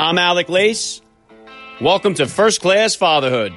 I'm Alec Lace. Welcome to First Class Fatherhood.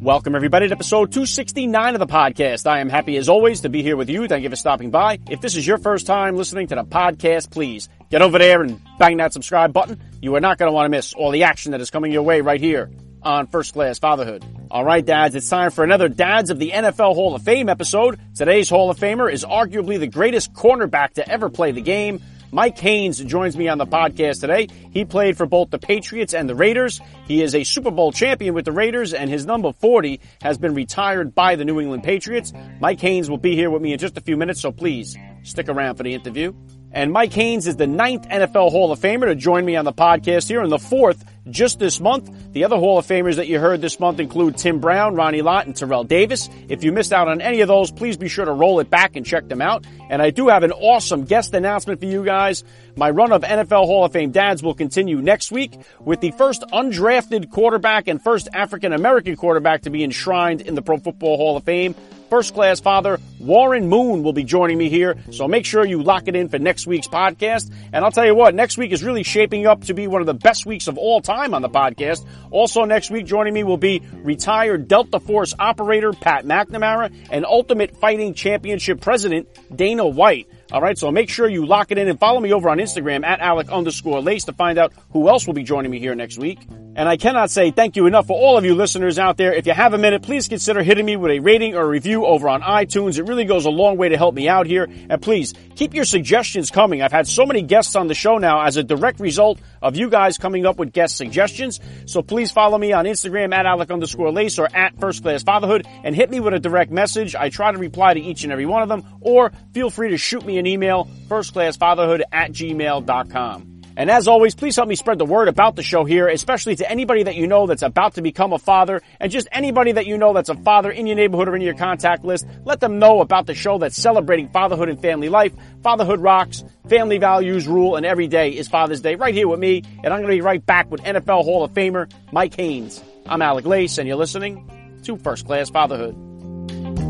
Welcome, everybody, to episode 269 of the podcast. I am happy, as always, to be here with you. Thank you for stopping by. If this is your first time listening to the podcast, please get over there and bang that subscribe button. You are not going to want to miss all the action that is coming your way right here on First Class Fatherhood. All right, dads, it's time for another Dads of the NFL Hall of Fame episode. Today's Hall of Famer is arguably the greatest cornerback to ever play the game. Mike Haynes joins me on the podcast today. He played for both the Patriots and the Raiders. He is a Super Bowl champion with the Raiders and his number 40 has been retired by the New England Patriots. Mike Haynes will be here with me in just a few minutes, so please stick around for the interview. And Mike Haynes is the ninth NFL Hall of Famer to join me on the podcast here and the fourth just this month. The other Hall of Famers that you heard this month include Tim Brown, Ronnie Lott, and Terrell Davis. If you missed out on any of those, please be sure to roll it back and check them out. And I do have an awesome guest announcement for you guys. My run of NFL Hall of Fame dads will continue next week with the first undrafted quarterback and first African American quarterback to be enshrined in the Pro Football Hall of Fame first class father, Warren Moon, will be joining me here. So make sure you lock it in for next week's podcast. And I'll tell you what, next week is really shaping up to be one of the best weeks of all time on the podcast. Also next week joining me will be retired Delta Force operator Pat McNamara and Ultimate Fighting Championship president Dana White. All right, so make sure you lock it in and follow me over on Instagram at Alec underscore Lace to find out who else will be joining me here next week. And I cannot say thank you enough for all of you listeners out there. If you have a minute, please consider hitting me with a rating or a review over on iTunes. It really goes a long way to help me out here. And please keep your suggestions coming. I've had so many guests on the show now as a direct result of you guys coming up with guest suggestions. So please follow me on Instagram at Alec underscore Lace or at First Class Fatherhood and hit me with a direct message. I try to reply to each and every one of them or feel free to shoot me an email, firstclassfatherhood at gmail.com. And as always, please help me spread the word about the show here, especially to anybody that you know that's about to become a father and just anybody that you know that's a father in your neighborhood or in your contact list. Let them know about the show that's celebrating fatherhood and family life. Fatherhood rocks, family values rule, and every day is Father's Day right here with me. And I'm going to be right back with NFL Hall of Famer Mike Haynes. I'm Alec Lace and you're listening to First Class Fatherhood.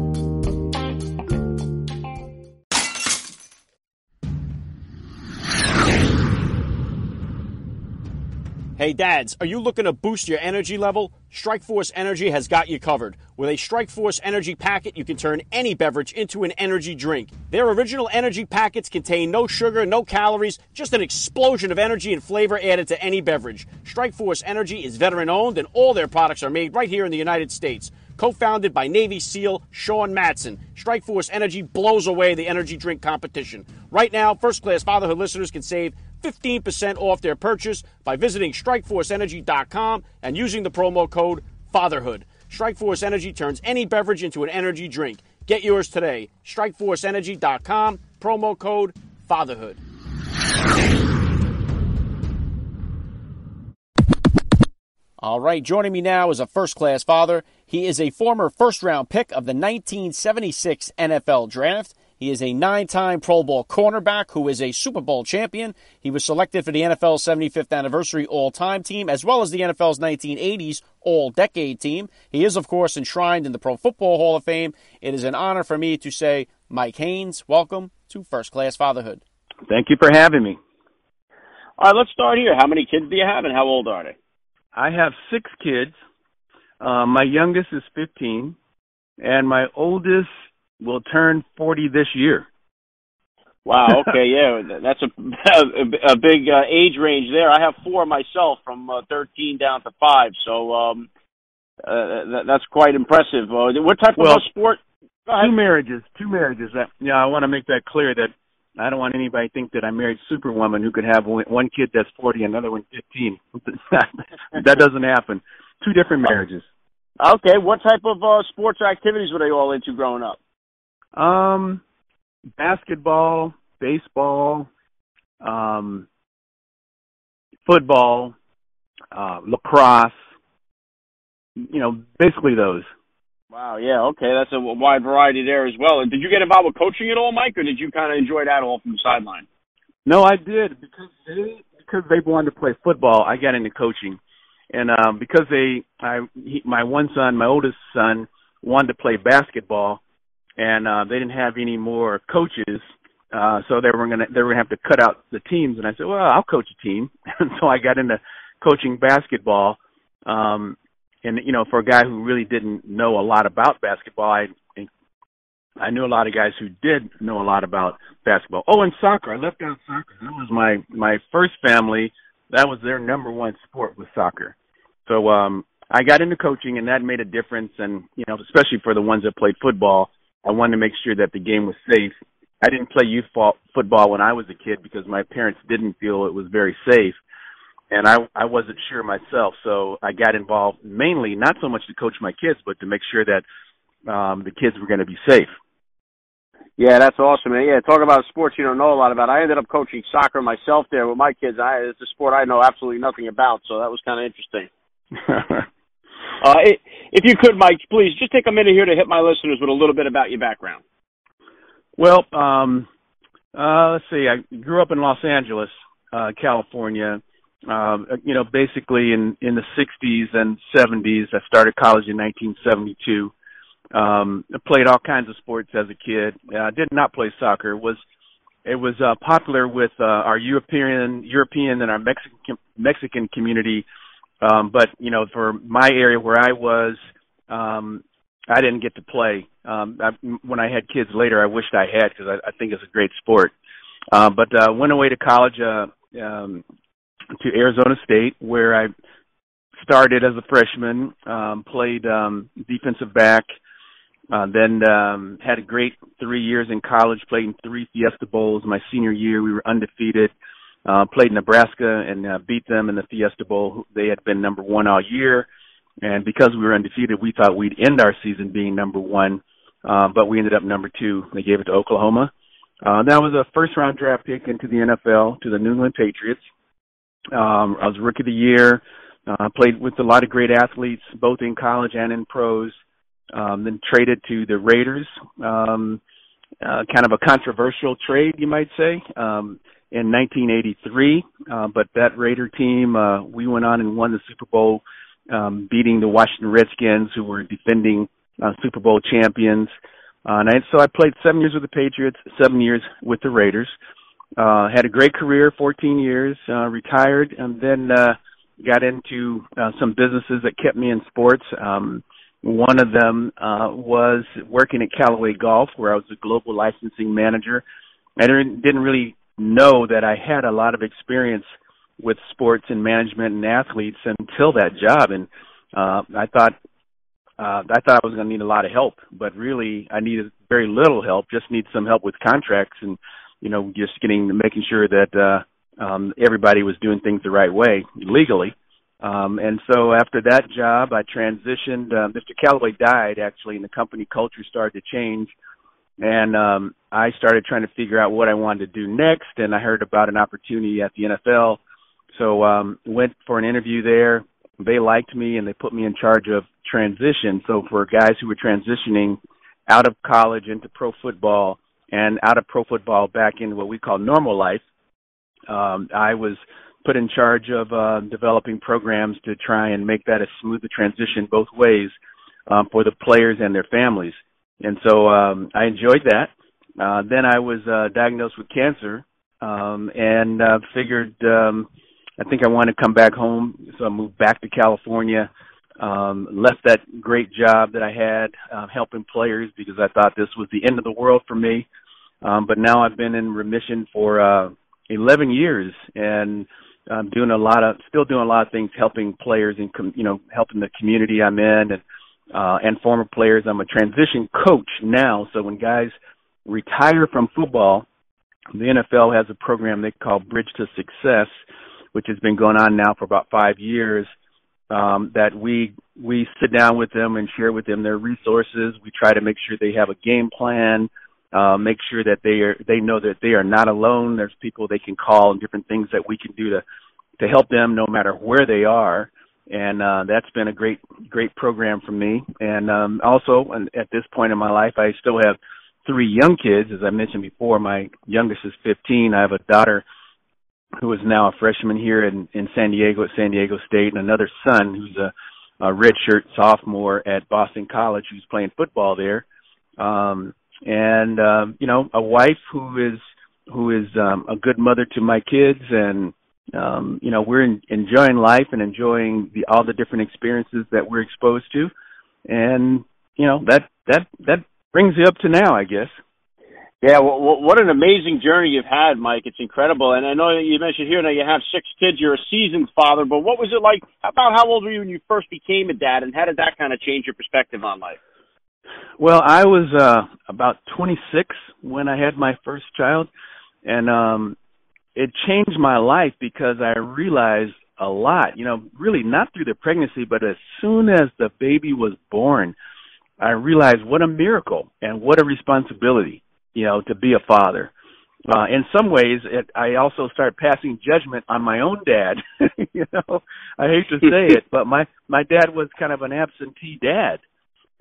Hey dads, are you looking to boost your energy level? Strikeforce Energy has got you covered. With a Strikeforce Energy packet, you can turn any beverage into an energy drink. Their original energy packets contain no sugar, no calories, just an explosion of energy and flavor added to any beverage. Strikeforce Energy is veteran owned and all their products are made right here in the United States. Co-founded by Navy SEAL Sean Matson, Strikeforce Energy blows away the energy drink competition. Right now, first class fatherhood listeners can save 15% off their purchase by visiting strikeforceenergy.com and using the promo code FATHERHOOD. Strikeforce Energy turns any beverage into an energy drink. Get yours today. Strikeforceenergy.com, promo code FATHERHOOD. All right, joining me now is a first class father. He is a former first round pick of the 1976 NFL Draft. He is a nine time Pro Bowl cornerback who is a Super Bowl champion. He was selected for the NFL's 75th anniversary all time team as well as the NFL's 1980s all decade team. He is, of course, enshrined in the Pro Football Hall of Fame. It is an honor for me to say, Mike Haynes, welcome to First Class Fatherhood. Thank you for having me. All right, let's start here. How many kids do you have and how old are they? I have six kids. Uh, my youngest is 15, and my oldest will turn 40 this year. Wow. Okay. yeah, that's a a, big uh, age range there. I have four myself, from uh, 13 down to five. So um, uh, that, that's quite impressive. Uh, what type well, of sport? Two marriages. Two marriages. That, yeah, I want to make that clear that I don't want anybody to think that I married Superwoman who could have one kid that's 40, another one 15. that doesn't happen. Two different marriages. Okay. What type of uh, sports or activities were they all into growing up? Um, basketball, baseball, um, football, uh, lacrosse. You know, basically those. Wow. Yeah. Okay. That's a wide variety there as well. And did you get involved with coaching at all, Mike, or did you kind of enjoy that all from the sideline? No, I did because they because they wanted to play football. I got into coaching, and um, because they, I, he, my one son, my oldest son, wanted to play basketball and uh, they didn't have any more coaches, uh, so they were gonna they were gonna have to cut out the teams. And I said, well, I'll coach a team, and so I got into coaching basketball. Um, and you know, for a guy who really didn't know a lot about basketball, I I knew a lot of guys who did know a lot about basketball. Oh, and soccer. I left out soccer. That was my my first family. That was their number one sport was soccer. So um I got into coaching and that made a difference and you know, especially for the ones that played football, I wanted to make sure that the game was safe. I didn't play youth football when I was a kid because my parents didn't feel it was very safe. And I I wasn't sure myself, so I got involved mainly not so much to coach my kids, but to make sure that um the kids were going to be safe. Yeah, that's awesome, man. Yeah, talk about sports you don't know a lot about. I ended up coaching soccer myself there with my kids. I it's a sport I know absolutely nothing about, so that was kind of interesting. uh, if you could, Mike, please just take a minute here to hit my listeners with a little bit about your background. Well, um, uh, let's see. I grew up in Los Angeles, uh, California. Um, you know, basically in in the 60s and 70s. I started college in 1972 um, I played all kinds of sports as a kid. I uh, did not play soccer. It was it was uh, popular with uh, our European European and our Mexican Mexican community. Um, but you know, for my area where I was, um, I didn't get to play. Um, I, when I had kids later, I wished I had because I, I think it's a great sport. Uh, but uh, went away to college uh, um, to Arizona State, where I started as a freshman, um, played um, defensive back, uh, then um, had a great three years in college, played in three Fiesta Bowls. My senior year, we were undefeated. Uh, played Nebraska and uh, beat them in the Fiesta Bowl. They had been number one all year, and because we were undefeated, we thought we'd end our season being number one, uh, but we ended up number two. They gave it to Oklahoma. Uh, that was a first round draft pick into the NFL to the New England Patriots. Um, I was rookie of the year. Uh, played with a lot of great athletes, both in college and in pros um, then traded to the Raiders. Um, uh, kind of a controversial trade, you might say, um, in 1983. Uh, but that Raider team, uh, we went on and won the Super Bowl, um, beating the Washington Redskins, who were defending uh, Super Bowl champions. Uh, and I, so I played seven years with the Patriots, seven years with the Raiders. Uh, had a great career, 14 years, uh, retired, and then uh, got into uh, some businesses that kept me in sports. Um, one of them uh, was working at Callaway Golf, where I was a global licensing manager. I didn't really know that I had a lot of experience with sports and management and athletes until that job, and uh, I thought uh, I thought I was going to need a lot of help, but really I needed very little help. Just need some help with contracts and you know just getting making sure that uh, um, everybody was doing things the right way legally. Um, and so after that job, I transitioned. Uh, Mr. Callaway died actually, and the company culture started to change. And um, I started trying to figure out what I wanted to do next. And I heard about an opportunity at the NFL, so um, went for an interview there. They liked me, and they put me in charge of transition. So for guys who were transitioning out of college into pro football and out of pro football back into what we call normal life, um, I was put in charge of uh, developing programs to try and make that a smooth transition both ways um, for the players and their families. And so um, I enjoyed that. Uh, then I was uh, diagnosed with cancer um, and uh, figured um, I think I wanted to come back home, so I moved back to California. Um, left that great job that I had uh, helping players because I thought this was the end of the world for me. Um, but now I've been in remission for uh, 11 years, and I'm doing a lot of still doing a lot of things helping players and com, you know helping the community I'm in and uh and former players I'm a transition coach now so when guys retire from football the NFL has a program they call Bridge to Success which has been going on now for about 5 years um that we we sit down with them and share with them their resources we try to make sure they have a game plan uh, make sure that they are they know that they are not alone. There's people they can call and different things that we can do to to help them no matter where they are. And uh, that's been a great great program for me. And um, also, and at this point in my life, I still have three young kids. As I mentioned before, my youngest is 15. I have a daughter who is now a freshman here in, in San Diego at San Diego State, and another son who's a, a redshirt sophomore at Boston College who's playing football there. Um, and um, you know, a wife who is who is um, a good mother to my kids, and um, you know, we're in, enjoying life and enjoying the all the different experiences that we're exposed to, and you know, that that that brings you up to now, I guess. Yeah, well, what an amazing journey you've had, Mike. It's incredible. And I know that you mentioned here now you have six kids. You're a seasoned father, but what was it like? About how old were you when you first became a dad, and how did that kind of change your perspective on life? Well, I was uh about 26 when I had my first child, and um it changed my life because I realized a lot. You know, really not through the pregnancy, but as soon as the baby was born, I realized what a miracle and what a responsibility you know, to be a father. Uh, in some ways, it, I also start passing judgment on my own dad. you know, I hate to say it, but my my dad was kind of an absentee dad,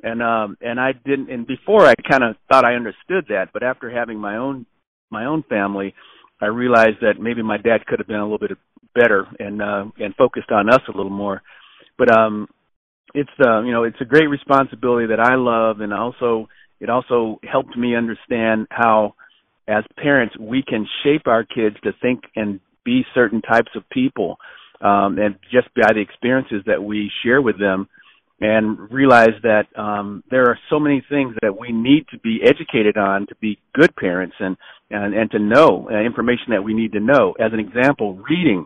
and um, and I didn't. And before, I kind of thought I understood that, but after having my own my own family, I realized that maybe my dad could have been a little bit better and uh, and focused on us a little more. But um, it's uh, you know, it's a great responsibility that I love, and also it also helped me understand how, as parents, we can shape our kids to think and be certain types of people, um, and just by the experiences that we share with them, and realize that um, there are so many things that we need to be educated on to be good parents, and and, and to know uh, information that we need to know. As an example, reading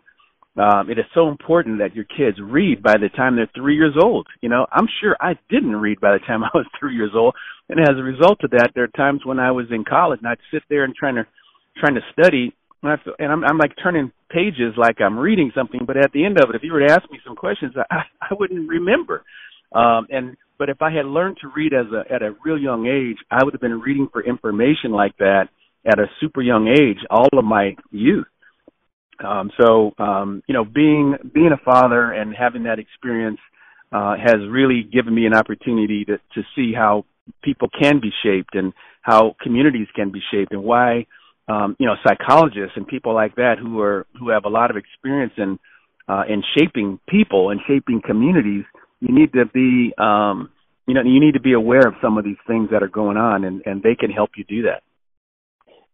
um, it is so important that your kids read by the time they're three years old. You know, I'm sure I didn't read by the time I was three years old, and as a result of that, there are times when I was in college and I'd sit there and trying to trying to study, and, I, and I'm, I'm like turning pages like I'm reading something, but at the end of it, if you were to ask me some questions, I, I wouldn't remember. Um, and but if I had learned to read as a at a real young age, I would have been reading for information like that at a super young age all of my youth. Um, so um, you know, being being a father and having that experience uh, has really given me an opportunity to to see how people can be shaped and how communities can be shaped and why um, you know psychologists and people like that who are who have a lot of experience in uh, in shaping people and shaping communities. You need to be um, you know you need to be aware of some of these things that are going on and and they can help you do that.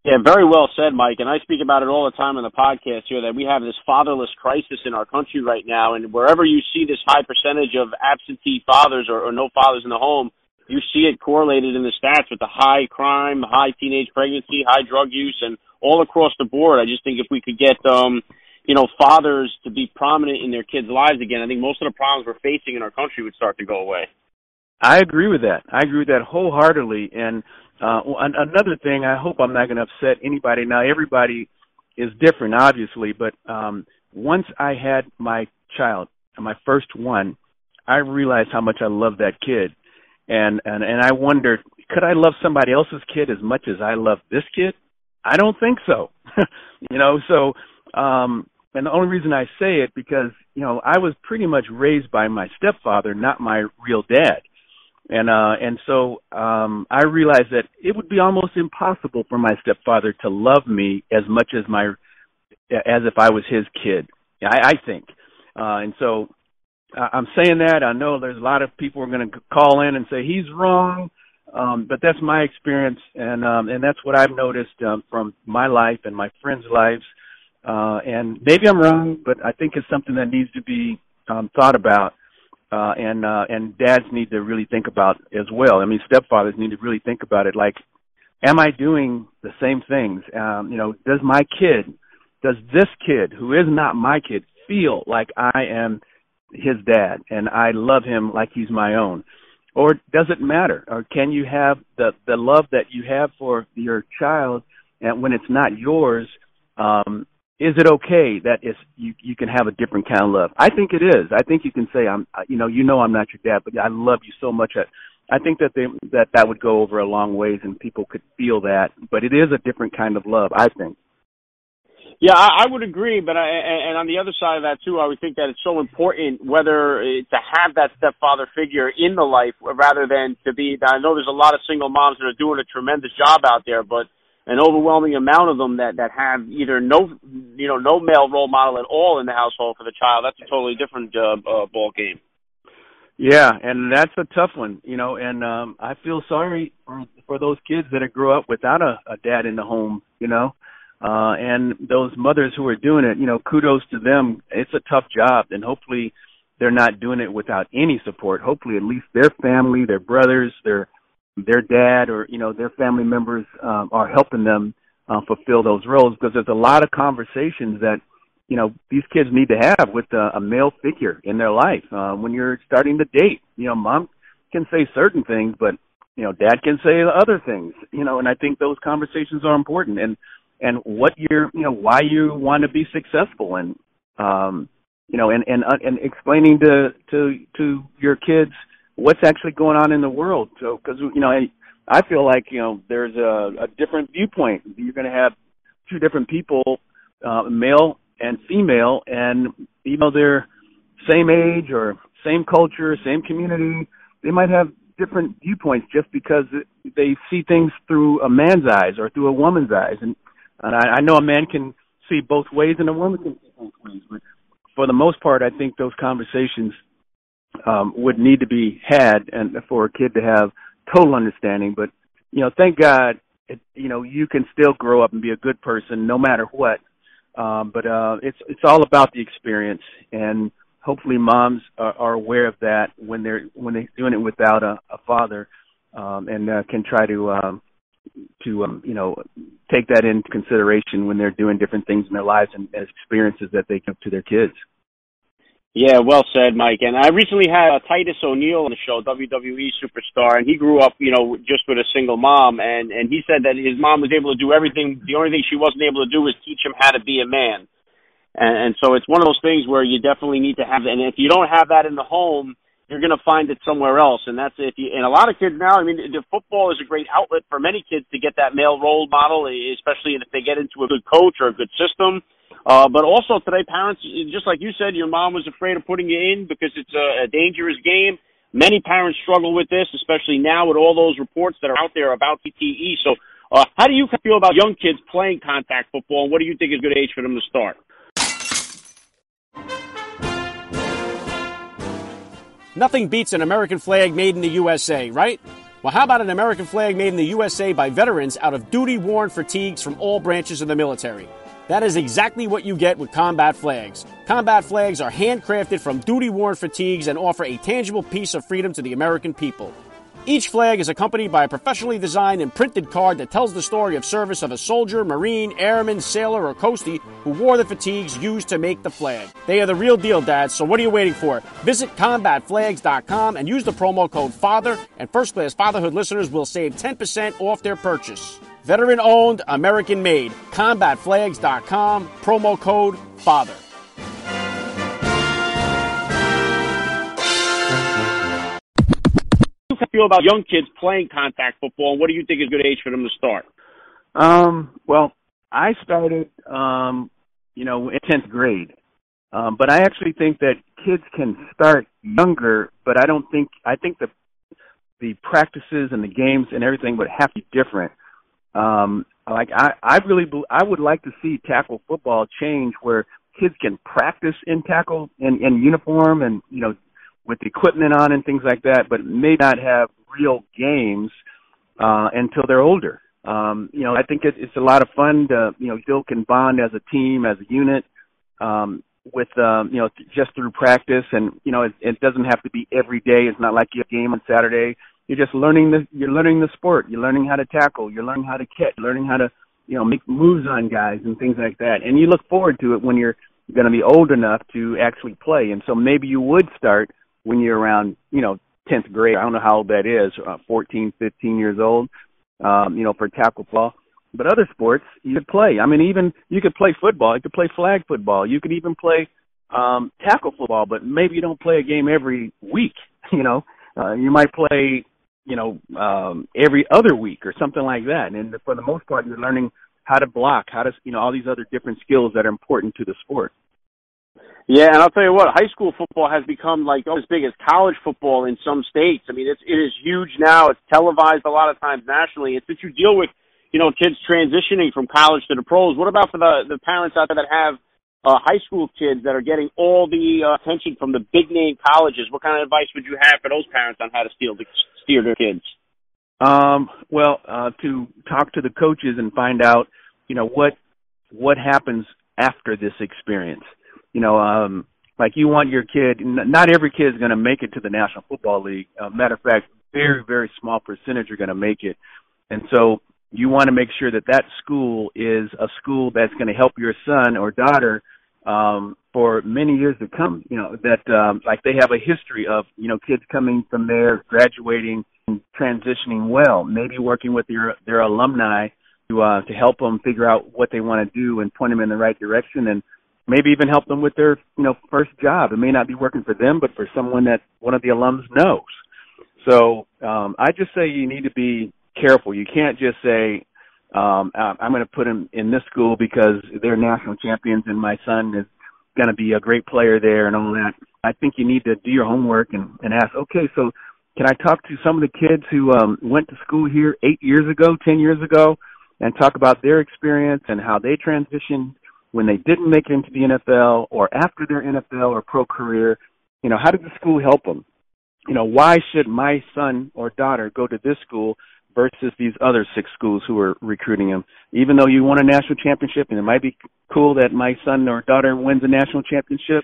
Yeah, very well said, Mike. And I speak about it all the time on the podcast here that we have this fatherless crisis in our country right now. And wherever you see this high percentage of absentee fathers or, or no fathers in the home, you see it correlated in the stats with the high crime, high teenage pregnancy, high drug use, and all across the board. I just think if we could get, um, you know, fathers to be prominent in their kids' lives again, I think most of the problems we're facing in our country would start to go away. I agree with that. I agree with that wholeheartedly. And uh, another thing, I hope I'm not going to upset anybody. Now, everybody is different, obviously, but um, once I had my child, my first one, I realized how much I loved that kid, and and and I wondered, could I love somebody else's kid as much as I love this kid? I don't think so. you know, so um and the only reason I say it because, you know, I was pretty much raised by my stepfather, not my real dad and uh and so um I realized that it would be almost impossible for my stepfather to love me as much as my as if I was his kid. I, I think, uh, and so I'm saying that I know there's a lot of people are going to call in and say he's wrong, um, but that's my experience, and um, and that's what I've noticed um, from my life and my friends' lives. Uh, and maybe I'm wrong, but I think it's something that needs to be um, thought about uh, and uh, and dads need to really think about as well. I mean, stepfathers need to really think about it. Like, am I doing the same things? Um, you know, does my kid, does this kid who is not my kid feel like I am his dad and I love him like he's my own? Or does it matter? Or can you have the the love that you have for your child, and when it's not yours, um, is it okay that it's you you can have a different kind of love? I think it is. I think you can say I'm you know you know I'm not your dad, but I love you so much. That I think that they that that would go over a long ways, and people could feel that. But it is a different kind of love. I think. Yeah, I, I would agree, but I and on the other side of that too, I would think that it's so important whether eh, to have that stepfather figure in the life rather than to be. I know there's a lot of single moms that are doing a tremendous job out there, but an overwhelming amount of them that that have either no you know no male role model at all in the household for the child that's a totally different uh, uh ball game Yeah, and that's a tough one, you know. And um I feel sorry for for those kids that grew up without a, a dad in the home, you know. Uh and those mothers who are doing it, you know, kudos to them. It's a tough job, and hopefully they're not doing it without any support. Hopefully, at least their family, their brothers, their their dad, or you know, their family members um, are helping them uh, fulfill those roles. Because there's a lot of conversations that you know these kids need to have with a, a male figure in their life uh, when you're starting to date. You know, mom can say certain things, but you know, dad can say other things. You know, and I think those conversations are important. And and what you're, you know, why you want to be successful, and um, you know, and and uh, and explaining to to to your kids what's actually going on in the world. So, because you know, I I feel like you know there's a, a different viewpoint. You're going to have two different people, uh, male and female, and even though they're same age or same culture, same community, they might have different viewpoints just because they see things through a man's eyes or through a woman's eyes. And, and I, I know a man can see both ways and a woman can see both ways. But for the most part, I think those conversations um, would need to be had and for a kid to have total understanding. But, you know, thank God, it, you know, you can still grow up and be a good person no matter what um, but uh, it's it's all about the experience, and hopefully, moms are, are aware of that when they're when they're doing it without a, a father, um, and uh, can try to um, to um, you know take that into consideration when they're doing different things in their lives and as experiences that they give to their kids. Yeah, well said, Mike. And I recently had uh, Titus O'Neil on the show, WWE superstar, and he grew up, you know, just with a single mom. And and he said that his mom was able to do everything. The only thing she wasn't able to do was teach him how to be a man. And, and so it's one of those things where you definitely need to have. And if you don't have that in the home, you're going to find it somewhere else. And that's if you. And a lot of kids now, I mean, the football is a great outlet for many kids to get that male role model, especially if they get into a good coach or a good system uh, but also today, parents, just like you said, your mom was afraid of putting you in because it's a, a dangerous game. Many parents struggle with this, especially now with all those reports that are out there about CTE. So, uh, how do you feel about young kids playing contact football, and what do you think is a good age for them to start? Nothing beats an American flag made in the USA, right? Well, how about an American flag made in the USA by veterans out of duty worn fatigues from all branches of the military? That is exactly what you get with combat flags. Combat flags are handcrafted from duty worn fatigues and offer a tangible piece of freedom to the American people. Each flag is accompanied by a professionally designed and printed card that tells the story of service of a soldier, marine, airman, sailor, or coastie who wore the fatigues used to make the flag. They are the real deal, Dad, so what are you waiting for? Visit combatflags.com and use the promo code FATHER, and first class fatherhood listeners will save 10% off their purchase. Veteran owned, American made. CombatFlags.com, promo code FATHER. How do you feel about young kids playing contact football, and what do you think is a good age for them to start? Um, well, I started, um, you know, in 10th grade. Um, but I actually think that kids can start younger, but I don't think, I think the, the practices and the games and everything would have to be different. Um, like I, I really, I would like to see tackle football change where kids can practice in tackle in, in uniform and you know with equipment on and things like that, but may not have real games uh, until they're older. Um, you know, I think it, it's a lot of fun to you know still can bond as a team as a unit. Um, with um, you know just through practice and you know it, it doesn't have to be every day. It's not like you have a game on Saturday you're just learning the you're learning the sport. You're learning how to tackle. You're learning how to catch. Learning how to you know make moves on guys and things like that. And you look forward to it when you're going to be old enough to actually play. And so maybe you would start when you're around you know 10th grade. I don't know how old that is, uh, 14, 15 years old. Um, you know for tackle ball. But other sports you could play. I mean, even you could play football. You could play flag football. You could even play um tackle football. But maybe you don't play a game every week. You know, uh, you might play you know, um, every other week or something like that. And for the most part, you're learning how to block, how to, you know, all these other different skills that are important to the sport. Yeah, and I'll tell you what, high school football has become like as big as college football in some states. I mean, it's it is huge now. It's televised a lot of times nationally. It's that you deal with, you know, kids transitioning from college to the pros. What about for the the parents out there that have uh, high school kids that are getting all the uh, attention from the big name colleges. What kind of advice would you have for those parents on how to steer, steer their kids? Um, well, uh, to talk to the coaches and find out, you know, what what happens after this experience. You know, um, like you want your kid. Not every kid is going to make it to the National Football League. Uh, matter of fact, very very small percentage are going to make it, and so you want to make sure that that school is a school that's going to help your son or daughter um, for many years to come. You know that um, like they have a history of you know kids coming from there, graduating, and transitioning well. Maybe working with their their alumni to uh, to help them figure out what they want to do and point them in the right direction, and maybe even help them with their you know first job. It may not be working for them, but for someone that one of the alums knows. So um, I just say you need to be careful. You can't just say, um, I'm going to put him in this school because they're national champions and my son is going to be a great player there and all that. I think you need to do your homework and, and ask, okay, so can I talk to some of the kids who um, went to school here eight years ago, ten years ago, and talk about their experience and how they transitioned when they didn't make it into the NFL or after their NFL or pro career? You know, how did the school help them? You know, why should my son or daughter go to this school versus these other six schools who are recruiting him. Even though you won a national championship, and it might be cool that my son or daughter wins a national championship,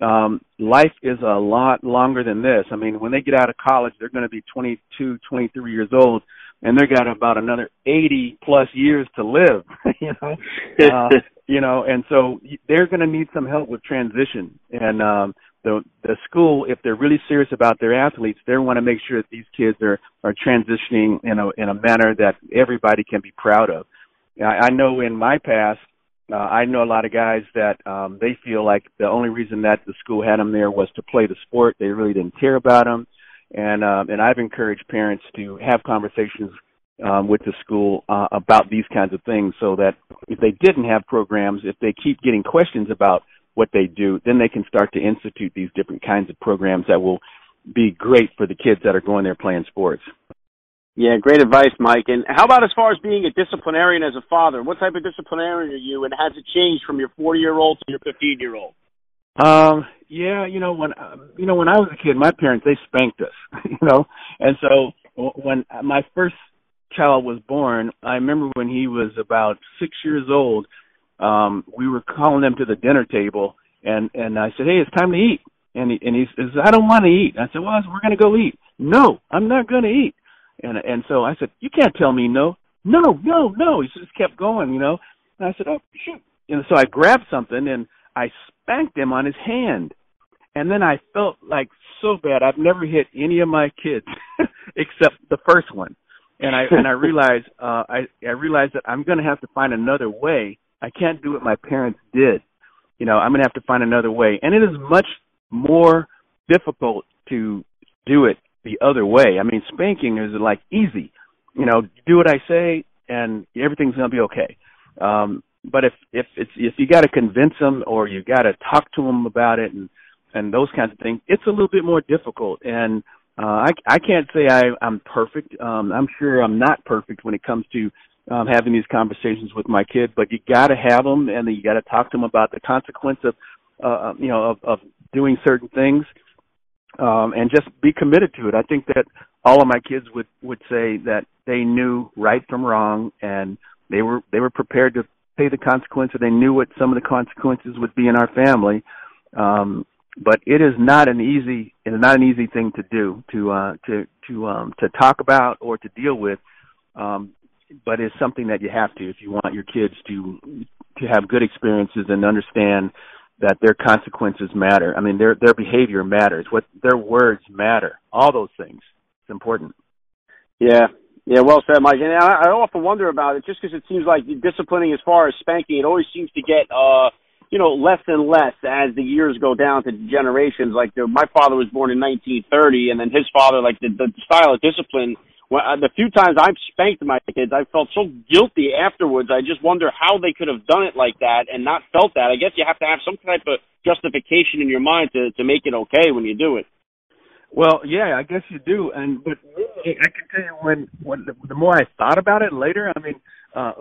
um, life is a lot longer than this. I mean, when they get out of college, they're going to be 22, 23 years old, and they've got about another 80 plus years to live. you know, uh, you know, and so they're going to need some help with transition. And um, the the school, if they're really serious about their athletes, they want to make sure that these kids are are transitioning in a in a manner that everybody can be proud of. I, I know in my past, uh, I know a lot of guys that um, they feel like the only reason that the school had them there was to play the sport. They really didn't care about them, and um, and I've encouraged parents to have conversations um, with the school uh, about these kinds of things, so that if they didn't have programs, if they keep getting questions about what they do, then they can start to institute these different kinds of programs that will be great for the kids that are going there playing sports. Yeah, great advice, Mike. And how about as far as being a disciplinarian as a father? What type of disciplinarian are you, and has it changed from your 40 year old to your 15 year old? Um, yeah, you know when you know when I was a kid, my parents they spanked us, you know, and so when my first child was born, I remember when he was about six years old, um, we were calling them to the dinner table, and and I said, hey, it's time to eat. And he and he says, I don't want to eat. I said, well, we're going to go eat. No, I'm not going to eat. And and so I said, you can't tell me no. No, no, no. He just kept going, you know. And I said, oh shoot. And so I grabbed something and I spanked him on his hand. And then I felt like so bad. I've never hit any of my kids except the first one. And I and I realized uh I I realized that I'm going to have to find another way I can't do what my parents did. You know, I'm going to have to find another way. And it is much more difficult to do it the other way. I mean, spanking is like easy. You know, do what I say and everything's going to be okay. Um, but if if it's if you got to convince them or you got to talk to them about it and and those kinds of things, it's a little bit more difficult. And uh, I I can't say I I'm perfect. Um, I'm sure I'm not perfect when it comes to um, having these conversations with my kid, but you got to have them, and you got to talk to them about the consequence of, uh, you know, of, of doing certain things, um, and just be committed to it. I think that all of my kids would would say that they knew right from wrong, and they were they were prepared to pay the consequences. They knew what some of the consequences would be in our family. Um, but it is not an easy it is not an easy thing to do to uh to to um to talk about or to deal with um but it's something that you have to if you want your kids to to have good experiences and understand that their consequences matter. I mean, their their behavior matters. What their words matter. All those things. It's important. Yeah, yeah. Well said, Mike. And I, I often wonder about it, just because it seems like disciplining, as far as spanking, it always seems to get uh you know less and less as the years go down to generations. Like the, my father was born in 1930, and then his father, like the the style of discipline well, uh, the few times I've spanked my kids, I felt so guilty afterwards. I just wonder how they could have done it like that and not felt that. I guess you have to have some type of justification in your mind to to make it okay when you do it. Well, yeah, I guess you do. And but I can tell you when when the, the more I thought about it later, I mean, uh,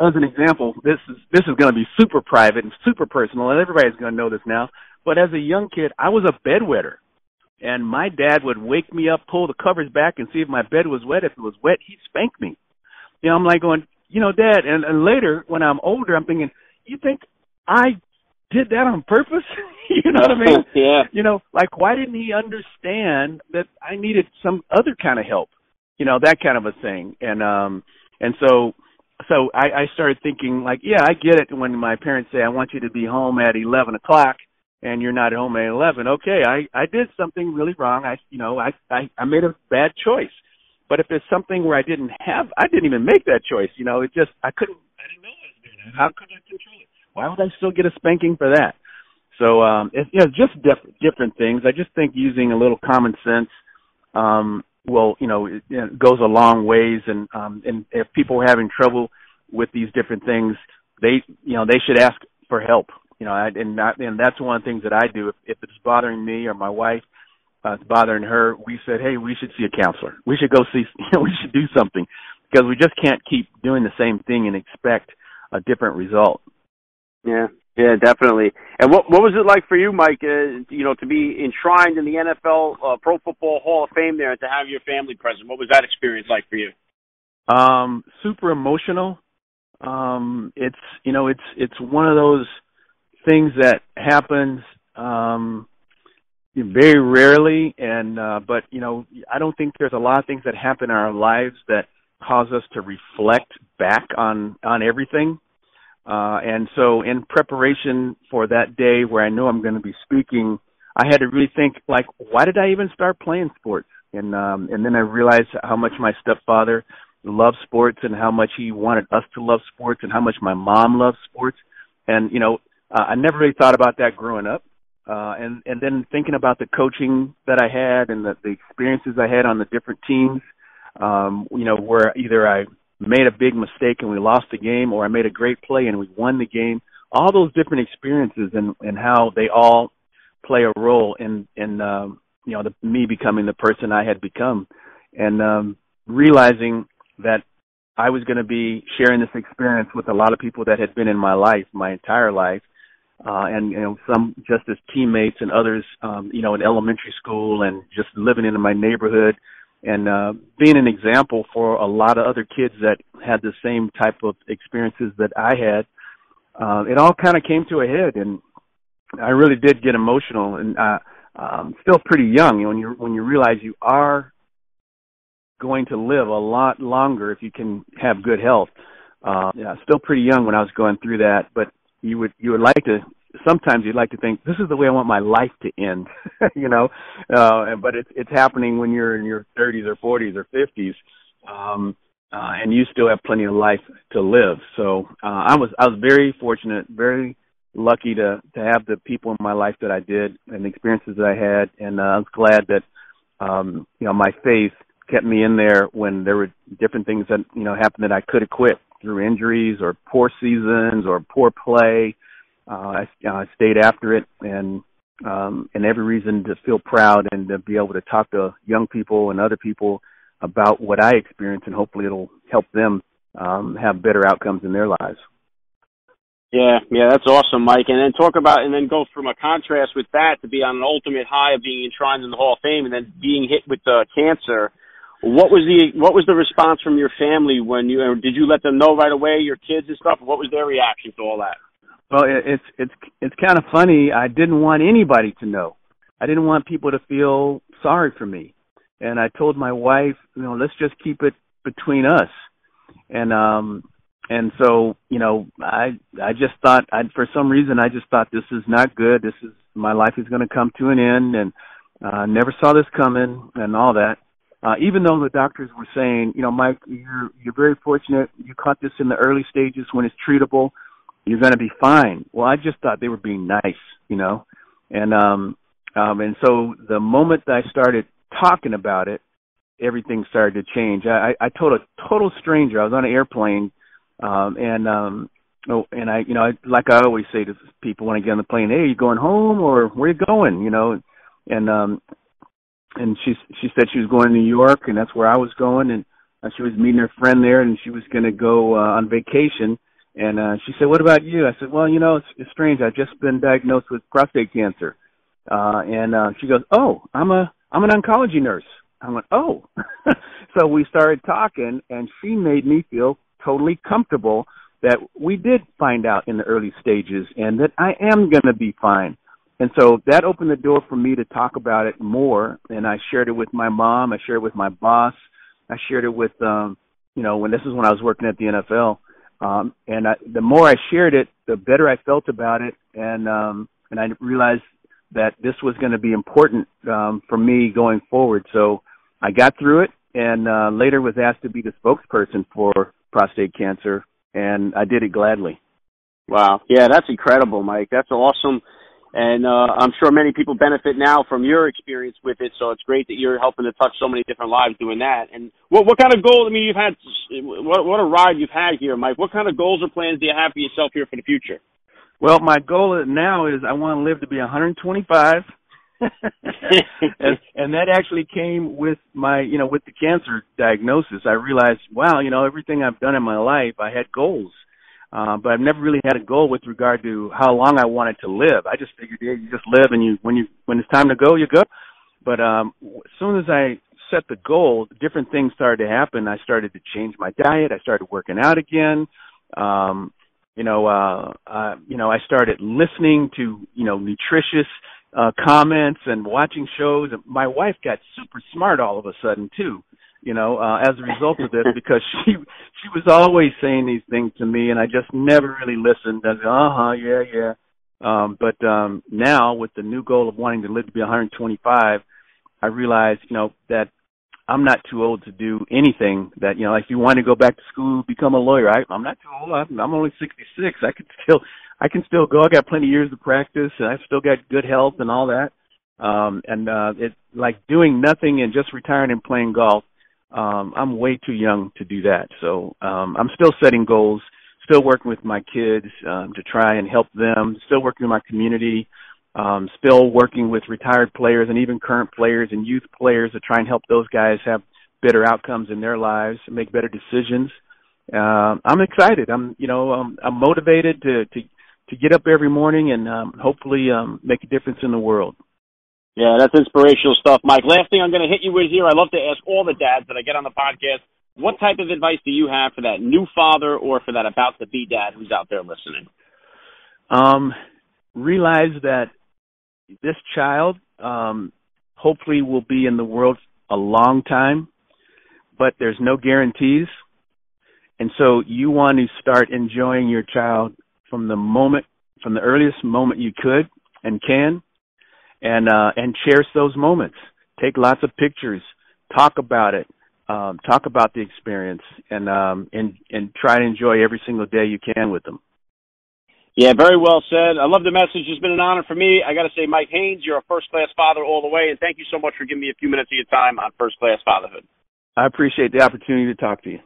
as an example, this is this is going to be super private and super personal, and everybody's going to know this now. But as a young kid, I was a bedwetter, and my dad would wake me up, pull the covers back, and see if my bed was wet. If it was wet, he'd spank me. You know, I'm like going, you know, Dad. And, and later, when I'm older, I'm thinking, you think I did that on purpose? you know what I mean? yeah. You know, like why didn't he understand that I needed some other kind of help? You know, that kind of a thing. And um and so so I, I started thinking like, yeah, I get it when my parents say I want you to be home at eleven o'clock and you're not at home at eleven. Okay, I I did something really wrong. I you know I I, I made a bad choice. But if it's something where I didn't have, I didn't even make that choice. You know, it just I couldn't. I didn't know I was doing that. How could I control it? Why would I still get a spanking for that? So um, it's you know just diff- different things. I just think using a little common sense um, will you know it, it goes a long ways. And um, and if people are having trouble with these different things, they you know they should ask for help. You know, I, and not, and that's one of the things that I do. If, if it's bothering me or my wife, uh, it's bothering her, we said, hey, we should see a counselor. We should go see. You know, we should do something because we just can't keep doing the same thing and expect a different result. Yeah, yeah, definitely. And what what was it like for you, Mike? Uh, you know, to be enshrined in the NFL uh, Pro Football Hall of Fame there, and to have your family present. What was that experience like for you? Um, super emotional. Um, it's you know, it's it's one of those things that happens um, very rarely, and uh, but you know, I don't think there's a lot of things that happen in our lives that cause us to reflect back on on everything uh, and so in preparation for that day where I know I'm going to be speaking, I had to really think like, why did I even start playing sports? And, um, and then I realized how much my stepfather loved sports and how much he wanted us to love sports and how much my mom loves sports. And, you know, uh, I never really thought about that growing up. Uh, and, and then thinking about the coaching that I had and the, the experiences I had on the different teams, um, you know, where either I made a big mistake and we lost the game, or I made a great play and we won the game. All those different experiences and and how they all play a role in in um, you know the, me becoming the person I had become, and um, realizing that I was going to be sharing this experience with a lot of people that had been in my life my entire life, uh, and you know some just as teammates and others, um, you know, in elementary school and just living in my neighborhood and uh, being an example for a lot of other kids that had the same type of experiences that I had. Uh, it all kind of came to a head, and I really did get emotional. And uh, um, still pretty young when you when you realize you are going to live a lot longer if you can have good health. Uh, yeah, still pretty young when I was going through that, but you would you would like to sometimes you'd like to think this is the way I want my life to end, you know, uh, but it's it's happening when you're in your 30s or 40s or 50s, um, uh, and you still have plenty of life to live. So uh, I was I was very fortunate, very lucky to to have the people in my life that I did and the experiences that I had, and uh, I was glad that um, you know my faith kept me in there when there were different things that you know happened that I could have quit through injuries or poor seasons or poor play uh, I, I stayed after it and um, and every reason to feel proud and to be able to talk to young people and other people about what I experienced, and hopefully it'll help them um, have better outcomes in their lives. Yeah, yeah, that's awesome, Mike. And then talk about, and then go from a contrast with that to be on an ultimate high of being enshrined in the Hall of Fame, and then being hit with uh, cancer. What was the what was the response from your family when you did you let them know right away, your kids and stuff? What was their reaction to all that? Well, it's it's it's kind of funny. I didn't want anybody to know. I didn't want people to feel sorry for me. And I told my wife, you know, let's just keep it between us. And um and so, you know, I I just thought I for some reason I just thought this is not good. This is my life is going to come to an end and uh never saw this coming and all that. Uh even though the doctors were saying, you know, Mike, you're you're very fortunate. You caught this in the early stages when it's treatable you're going to be fine. Well, I just thought they were being nice, you know, and um, um, and so the moment that I started talking about it, everything started to change. I, I told a total stranger. I was on an airplane, um, and um, oh, and I, you know, I, like I always say to people when I get on the plane, "Hey, you going home or where you going?" You know, and um, and she she said she was going to New York, and that's where I was going, and uh, she was meeting her friend there, and she was going to go uh, on vacation. And uh, she said, "What about you?" I said, "Well, you know, it's, it's strange. I've just been diagnosed with prostate cancer." Uh, and uh, she goes, "Oh, I'm a I'm an oncology nurse." I went, "Oh." so we started talking, and she made me feel totally comfortable that we did find out in the early stages, and that I am going to be fine. And so that opened the door for me to talk about it more. And I shared it with my mom. I shared it with my boss. I shared it with, um, you know, when this is when I was working at the NFL. Um, and I, the more I shared it, the better I felt about it. And, um, and I realized that this was going to be important, um, for me going forward. So I got through it and, uh, later was asked to be the spokesperson for prostate cancer and I did it gladly. Wow. Yeah, that's incredible, Mike. That's awesome. And uh, I'm sure many people benefit now from your experience with it. So it's great that you're helping to touch so many different lives doing that. And what what kind of goals? I mean, you've had what what a ride you've had here, Mike. What kind of goals or plans do you have for yourself here for the future? Well, my goal now is I want to live to be 125. and, and that actually came with my, you know, with the cancer diagnosis. I realized, wow, you know, everything I've done in my life, I had goals uh, but I've never really had a goal with regard to how long I wanted to live. I just figured, yeah, you just live, and you when you when it's time to go, you go. But um, as soon as I set the goal, different things started to happen. I started to change my diet. I started working out again. Um, you know, uh, uh, you know, I started listening to you know nutritious uh, comments and watching shows. My wife got super smart all of a sudden too you know, uh, as a result of this because she she was always saying these things to me and I just never really listened. I said, uh huh, yeah, yeah. Um, but um, now with the new goal of wanting to live to be 125, I realize, you know, that I'm not too old to do anything that, you know, like if you want to go back to school, become a lawyer, I, I'm not too old. I'm, I'm only 66. I can still, I can still go. I got plenty of years of practice and I've still got good health and all that. Um, and, uh, it's like doing nothing and just retiring and playing golf um, I'm way too young to do that. So um, I'm still setting goals, still working with my kids um, to try and help them, still working in my community, um, still working with retired players and even current players and youth players to try and help those guys have better outcomes in their lives, make better decisions. Uh, I'm excited. I'm, you know, um, I'm motivated to to to get up every morning and um, hopefully um, make a difference in the world. Yeah, that's inspirational stuff, Mike. Last thing I'm going to hit you with here, I love to ask all the dads that I get on the podcast, what type of advice do you have for that new father or for that about to be dad who's out there listening? Um, realize that this child um, hopefully will be in the world a long time, but there's no guarantees. And so you want to start enjoying your child from the moment, from the earliest moment you could and can and uh, and cherish those moments. Take lots of pictures, talk about it, um, talk about the experience, and um, and and try to enjoy every single day you can with them. Yeah, very well said. I love the message. It's been an honor for me. I got to say, Mike Haynes, you're a first class father all the way, and thank you so much for giving me a few minutes of your time on first class fatherhood. I appreciate the opportunity to talk to you.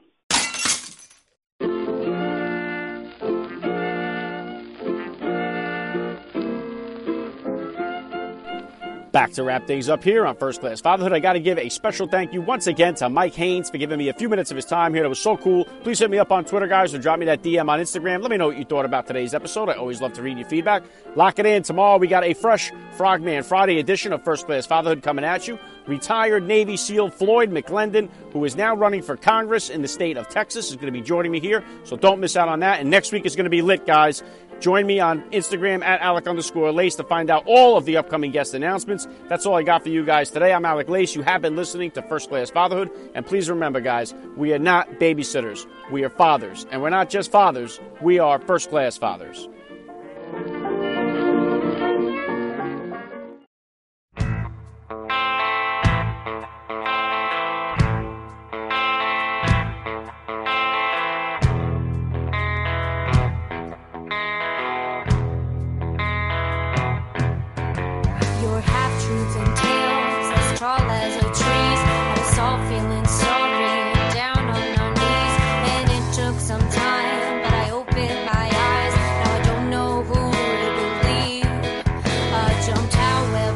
Back to wrap things up here on First Class Fatherhood. I got to give a special thank you once again to Mike Haynes for giving me a few minutes of his time here. That was so cool. Please hit me up on Twitter, guys, or drop me that DM on Instagram. Let me know what you thought about today's episode. I always love to read your feedback. Lock it in. Tomorrow we got a fresh Frogman Friday edition of First Class Fatherhood coming at you. Retired Navy SEAL Floyd McLendon, who is now running for Congress in the state of Texas, is going to be joining me here. So don't miss out on that. And next week is going to be lit, guys. Join me on Instagram at Alec underscore Lace to find out all of the upcoming guest announcements. That's all I got for you guys today. I'm Alec Lace. You have been listening to First Class Fatherhood. And please remember, guys, we are not babysitters. We are fathers. And we're not just fathers, we are first class fathers.